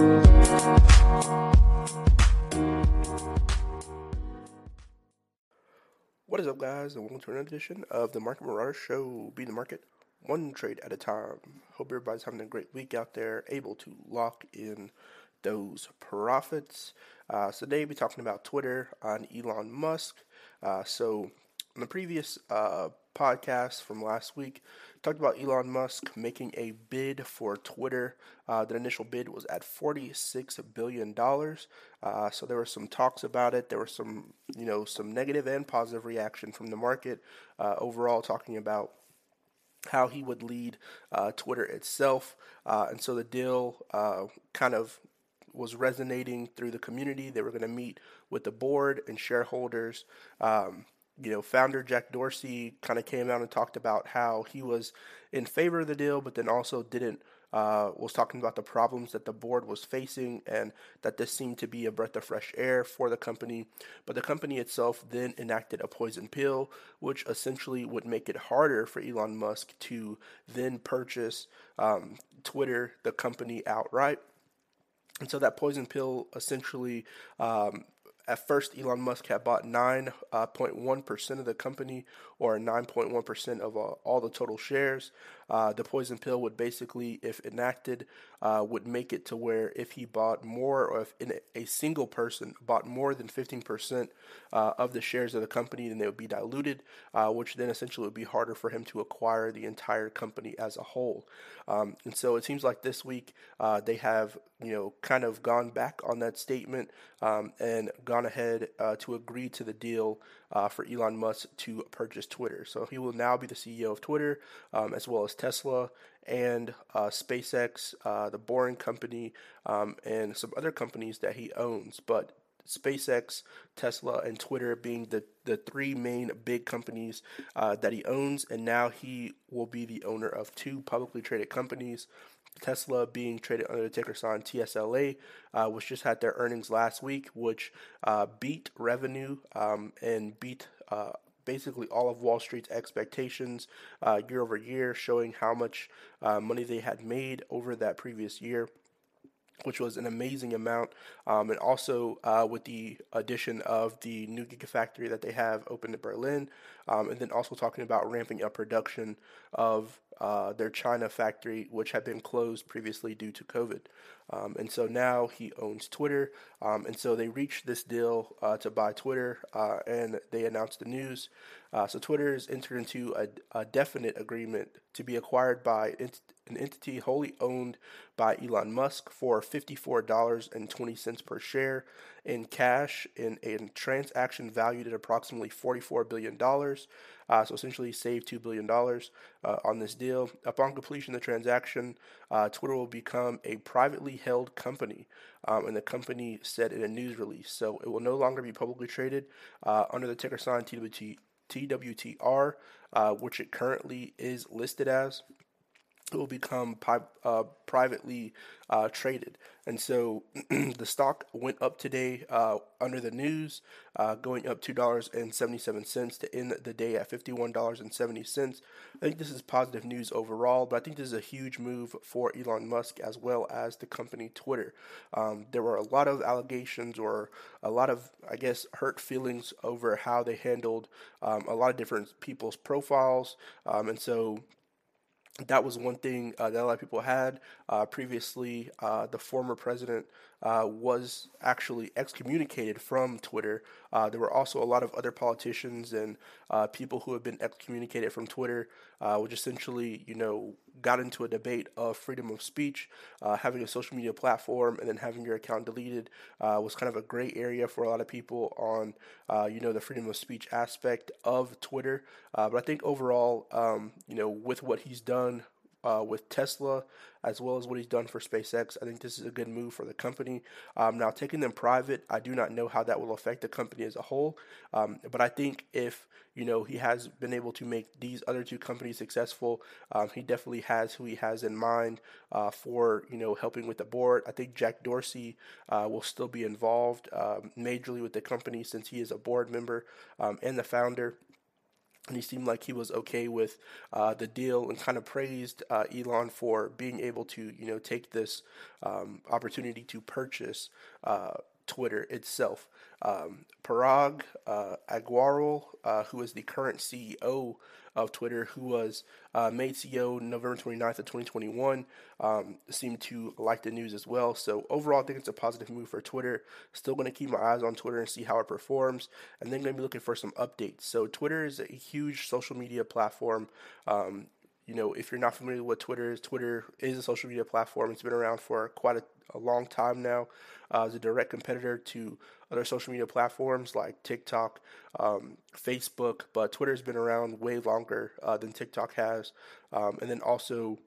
What is up, guys, and welcome to another edition of the Market Marauder Show. Be the market one trade at a time. Hope everybody's having a great week out there, able to lock in those profits. Uh, so today, we'll be talking about Twitter on Elon Musk. Uh, so, in the previous uh, podcast from last week, talked about Elon Musk making a bid for Twitter. Uh, the initial bid was at $46 billion. Uh, so there were some talks about it. There were some, you know, some negative and positive reaction from the market uh, overall, talking about how he would lead uh, Twitter itself. Uh, and so the deal kind of was resonating through the community. They were going to meet with the board and shareholders. Um, you know, founder Jack Dorsey kind of came out and talked about how he was in favor of the deal, but then also didn't. Uh, was talking about the problems that the board was facing and that this seemed to be a breath of fresh air for the company. But the company itself then enacted a poison pill, which essentially would make it harder for Elon Musk to then purchase um, Twitter, the company, outright. And so that poison pill essentially um, at first, Elon Musk had bought 9.1% uh, of the company, or 9.1% of uh, all the total shares. Uh, the poison pill would basically, if enacted, uh, would make it to where if he bought more, or if a single person bought more than 15% uh, of the shares of the company, then they would be diluted, uh, which then essentially would be harder for him to acquire the entire company as a whole. Um, and so it seems like this week they have, you know, kind of gone back on that statement um, and gone ahead uh, to agree to the deal uh, for Elon Musk to purchase Twitter. So he will now be the CEO of Twitter, um, as well as Tesla and uh, SpaceX, uh, the Boring Company, um, and some other companies that he owns. But SpaceX, Tesla, and Twitter being the, the three main big companies uh, that he owns, and now he will be the owner of two publicly traded companies Tesla being traded under the ticker sign TSLA, uh, which just had their earnings last week, which uh, beat revenue um, and beat uh, basically all of Wall Street's expectations uh, year over year, showing how much uh, money they had made over that previous year which was an amazing amount. Um, and also uh, with the addition of the new Gigafactory that they have opened in Berlin, um, and then also talking about ramping up production of uh, their China factory, which had been closed previously due to COVID. Um, and so now he owns Twitter. Um, and so they reached this deal uh, to buy Twitter, uh, and they announced the news. Uh, so Twitter has entered into a, a, definite agreement to be acquired by ent- an entity wholly owned by Elon Musk for $54.20 per share in cash in a transaction valued at approximately $44 billion. Uh, so essentially, save $2 billion uh, on this deal. Upon completion of the transaction, uh, Twitter will become a privately held company. Um, and the company said in a news release. So it will no longer be publicly traded uh, under the ticker sign TWT, TWTR, uh, which it currently is listed as will become uh, privately uh, traded. And so the stock went up today uh, under the news, uh, going up $2.77 to end the day at $51.70. I think this is positive news overall, but I think this is a huge move for Elon Musk as well as the company Twitter. Um, there were a lot of allegations or a lot of, I guess, hurt feelings over how they handled um, a lot of different people's profiles. Um, and so that was one thing uh, that a lot of people had. Uh, previously, uh, the former president uh, was actually excommunicated from Twitter. Uh, there were also a lot of other politicians and uh, people who have been excommunicated from Twitter, which essentially, you know, got into a debate of freedom of speech. having a social media platform and then having your account deleted was kind of a gray area for a lot of people on, you know, the freedom of speech aspect of Twitter. but I think overall, um, you know, with what he's done uh, with Tesla, as well as what he's done for SpaceX. I think this is a good move for the company. Um, now, taking them private, I do not know how that will affect the company as a whole. Um, but I think if you know he has been able to make these other two companies successful, um, he definitely has who he has in mind uh, for you know helping with the board. I think Jack Dorsey uh, will still be involved um, majorly with the company since he is a board member um, and the founder. And he seemed like he was okay with uh, the deal and kind of praised uh, Elon for being able to, you know, take this um, opportunity to purchase uh, Twitter itself. Um, Parag uh, uh, who is the current CEO of Twitter, who was uh, made CEO November 29th of 2021, um, seemed to like the news as well. So overall, I think it's a positive move for Twitter. Still going to keep my eyes on Twitter and see how it performs, and then going to be looking for some updates. So Twitter is a huge social media platform. Um, you know, if you're not familiar with Twitter is, Twitter is a social media platform. It's been around for quite a, a long time now. Uh, as a direct competitor to other social media platforms like TikTok, um, Facebook, but Twitter's been around way longer uh, than TikTok has. Um, and then also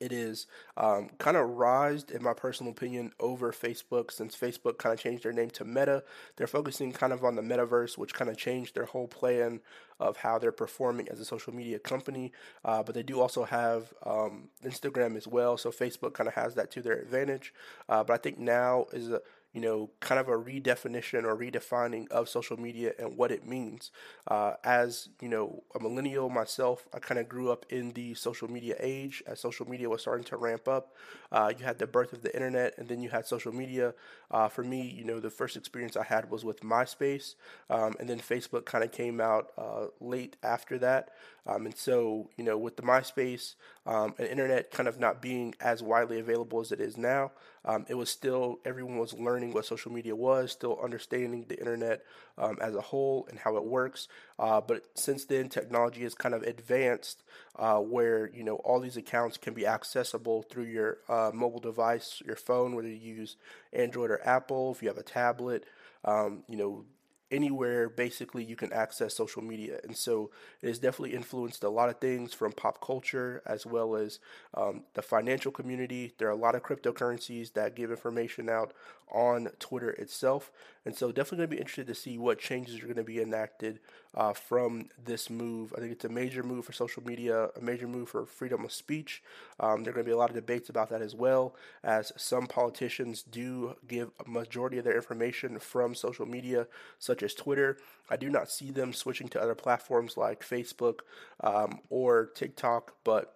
it is um, kind of rised, in my personal opinion, over Facebook since Facebook kind of changed their name to Meta. They're focusing kind of on the metaverse, which kind of changed their whole plan of how they're performing as a social media company. Uh, but they do also have um, Instagram as well, so Facebook kind of has that to their advantage. Uh, but I think now is a you know, kind of a redefinition or redefining of social media and what it means. Uh, as, you know, a millennial myself, I kind of grew up in the social media age as social media was starting to ramp up. Uh, you had the birth of the internet and then you had social media. Uh, for me, you know, the first experience I had was with MySpace um, and then Facebook kind of came out uh, late after that. Um, and so, you know, with the MySpace um, and internet kind of not being as widely available as it is now, um, it was still, everyone was learning what social media was, still understanding the internet um, as a whole and how it works. Uh, but since then, technology has kind of advanced uh, where, you know, all these accounts can be accessible through your uh, mobile device, your phone, whether you use Android or Apple, if you have a tablet. Um, you know, anywhere basically you can access social media. And so it has definitely influenced a lot of things from pop culture as well as um, the financial community. There are a lot of cryptocurrencies that give information out on Twitter itself. And so definitely going to be interested to see what changes are going to be enacted uh, from this move. I think it's a major move for social media, a major move for freedom of speech. Um, there are going to be a lot of debates about that as well, as some politicians do give a majority of their information from social media, such as Twitter. I do not see them switching to other platforms like Facebook um, or TikTok, but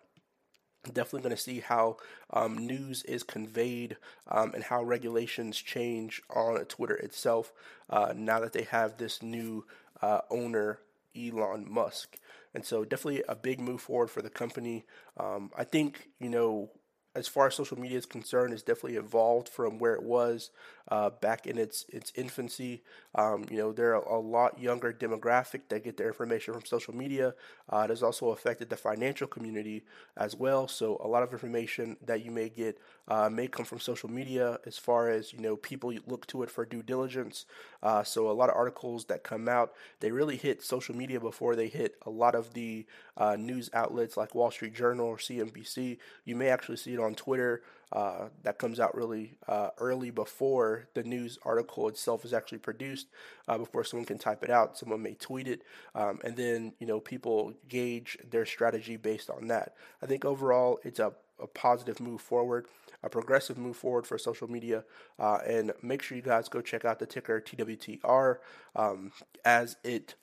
definitely going to see how um, news is conveyed um, and how regulations change on Twitter itself uh, now that they have this new uh, owner, Elon Musk. And so, definitely a big move forward for the company. Um, I think, you know, as far as social media is concerned, it's definitely evolved from where it was uh, back in its its infancy. Um, you know, they're a lot younger demographic that get their information from social media. Uh, it has also affected the financial community as well. So a lot of information that you may get uh, may come from social media, as far as you know, people look to it for due diligence. Uh, so a lot of articles that come out, they really hit social media before they hit a lot of the uh, news outlets like Wall Street Journal or CNBC. You may actually see it on Twitter. Uh, that comes out really uh, early before the news article itself is actually produced, uh, before someone can type it out. Someone may tweet it, um, and then you know people gauge their strategy based on that. I think overall it's a, a positive move forward, a progressive move forward for social media, uh, and make sure you guys go check out the ticker TWTR um, as it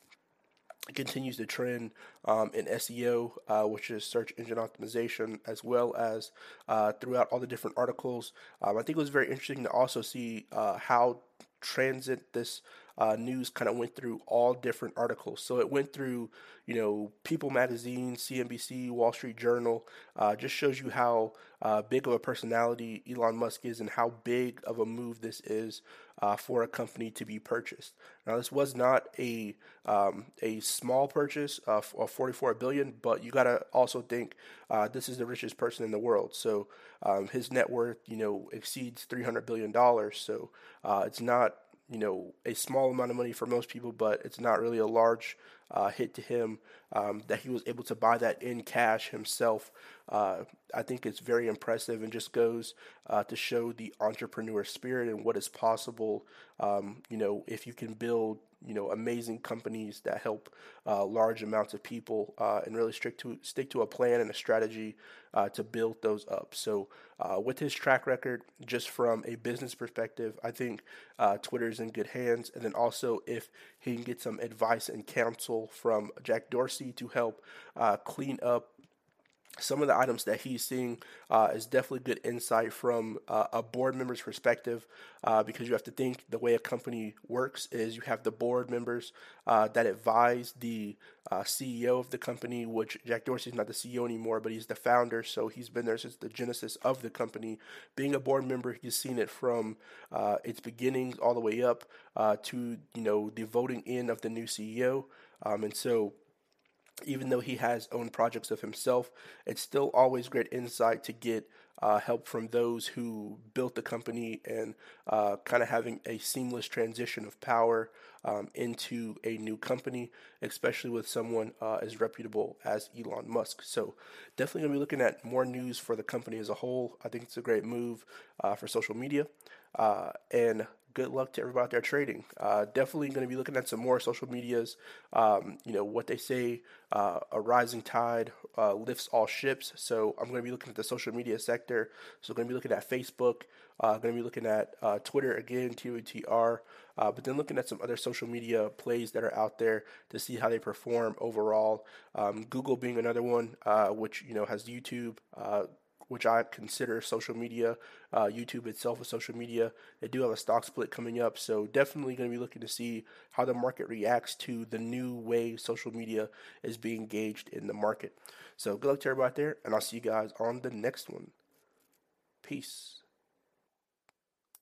continues to trend um, in SEO, uh, which is search engine optimization, as well as uh, throughout all the different articles. Um, I think it was very interesting to also see uh, how transit this uh, news kind of went through all different articles. So it went through, you know, People Magazine, CNBC, Wall Street Journal. Uh, just shows you how uh, big of a personality Elon Musk is and how big of a move this is uh, for a company to be purchased. Now, this was not a um, a small purchase of, of 44 billion, but you got to also think uh, this is the richest person in the world. So um, his net worth, you know, exceeds 300 billion dollars. So uh, it's not you know a small amount of money for most people, but it's not really a large uh, hit to him um, that he was able to buy that in cash himself. Uh, I think it's very impressive and just goes uh, to show the entrepreneur spirit and what is possible. Um, you know, if you can build you know amazing companies that help uh, large amounts of people uh, and really stick to stick to a plan and a strategy uh, to build those up. So uh, with his track record, just from a business perspective, I think uh, Twitter is in good hands. And then also if he can get some advice and counsel from Jack Dorsey to help uh, clean up some of the items that he's seeing uh, is definitely good insight from uh, a board member's perspective uh, because you have to think the way a company works is you have the board members uh, that advise the uh, CEO of the company, which Jack Dorsey is not the CEO anymore, but he's the founder, so he's been there since the genesis of the company. Being a board member, he's seen it from uh, its beginnings all the way up to you know the voting in of the new CEO, um, and so even though he has own projects of himself, it's still always great insight to get uh, help from those who built the company and uh, kind of having a seamless transition of power um, into a new company, especially with someone uh, as reputable as Elon Musk. So, definitely going to be looking at more news for the company as a whole. I think it's a great move uh, for social media. Uh, and good luck to everybody out there trading. Uh, definitely going to be looking at some more social medias. Um, you know what they say: uh, a rising tide uh, lifts all ships. So I'm going to be looking at the social media sector. So going to be looking at Facebook. Uh, going to be looking at uh, Twitter again, TWTR. Uh, but then looking at some other social media plays that are out there to see how they perform overall. Um, Google being another one, which you know has YouTube which I consider social media. Uh, YouTube itself is social media. They do have a stock split coming up, so definitely going to be looking to see how the market reacts to the new way social media is being engaged in the market. So good luck to everybody out there, and I'll see you guys on the next one. Peace.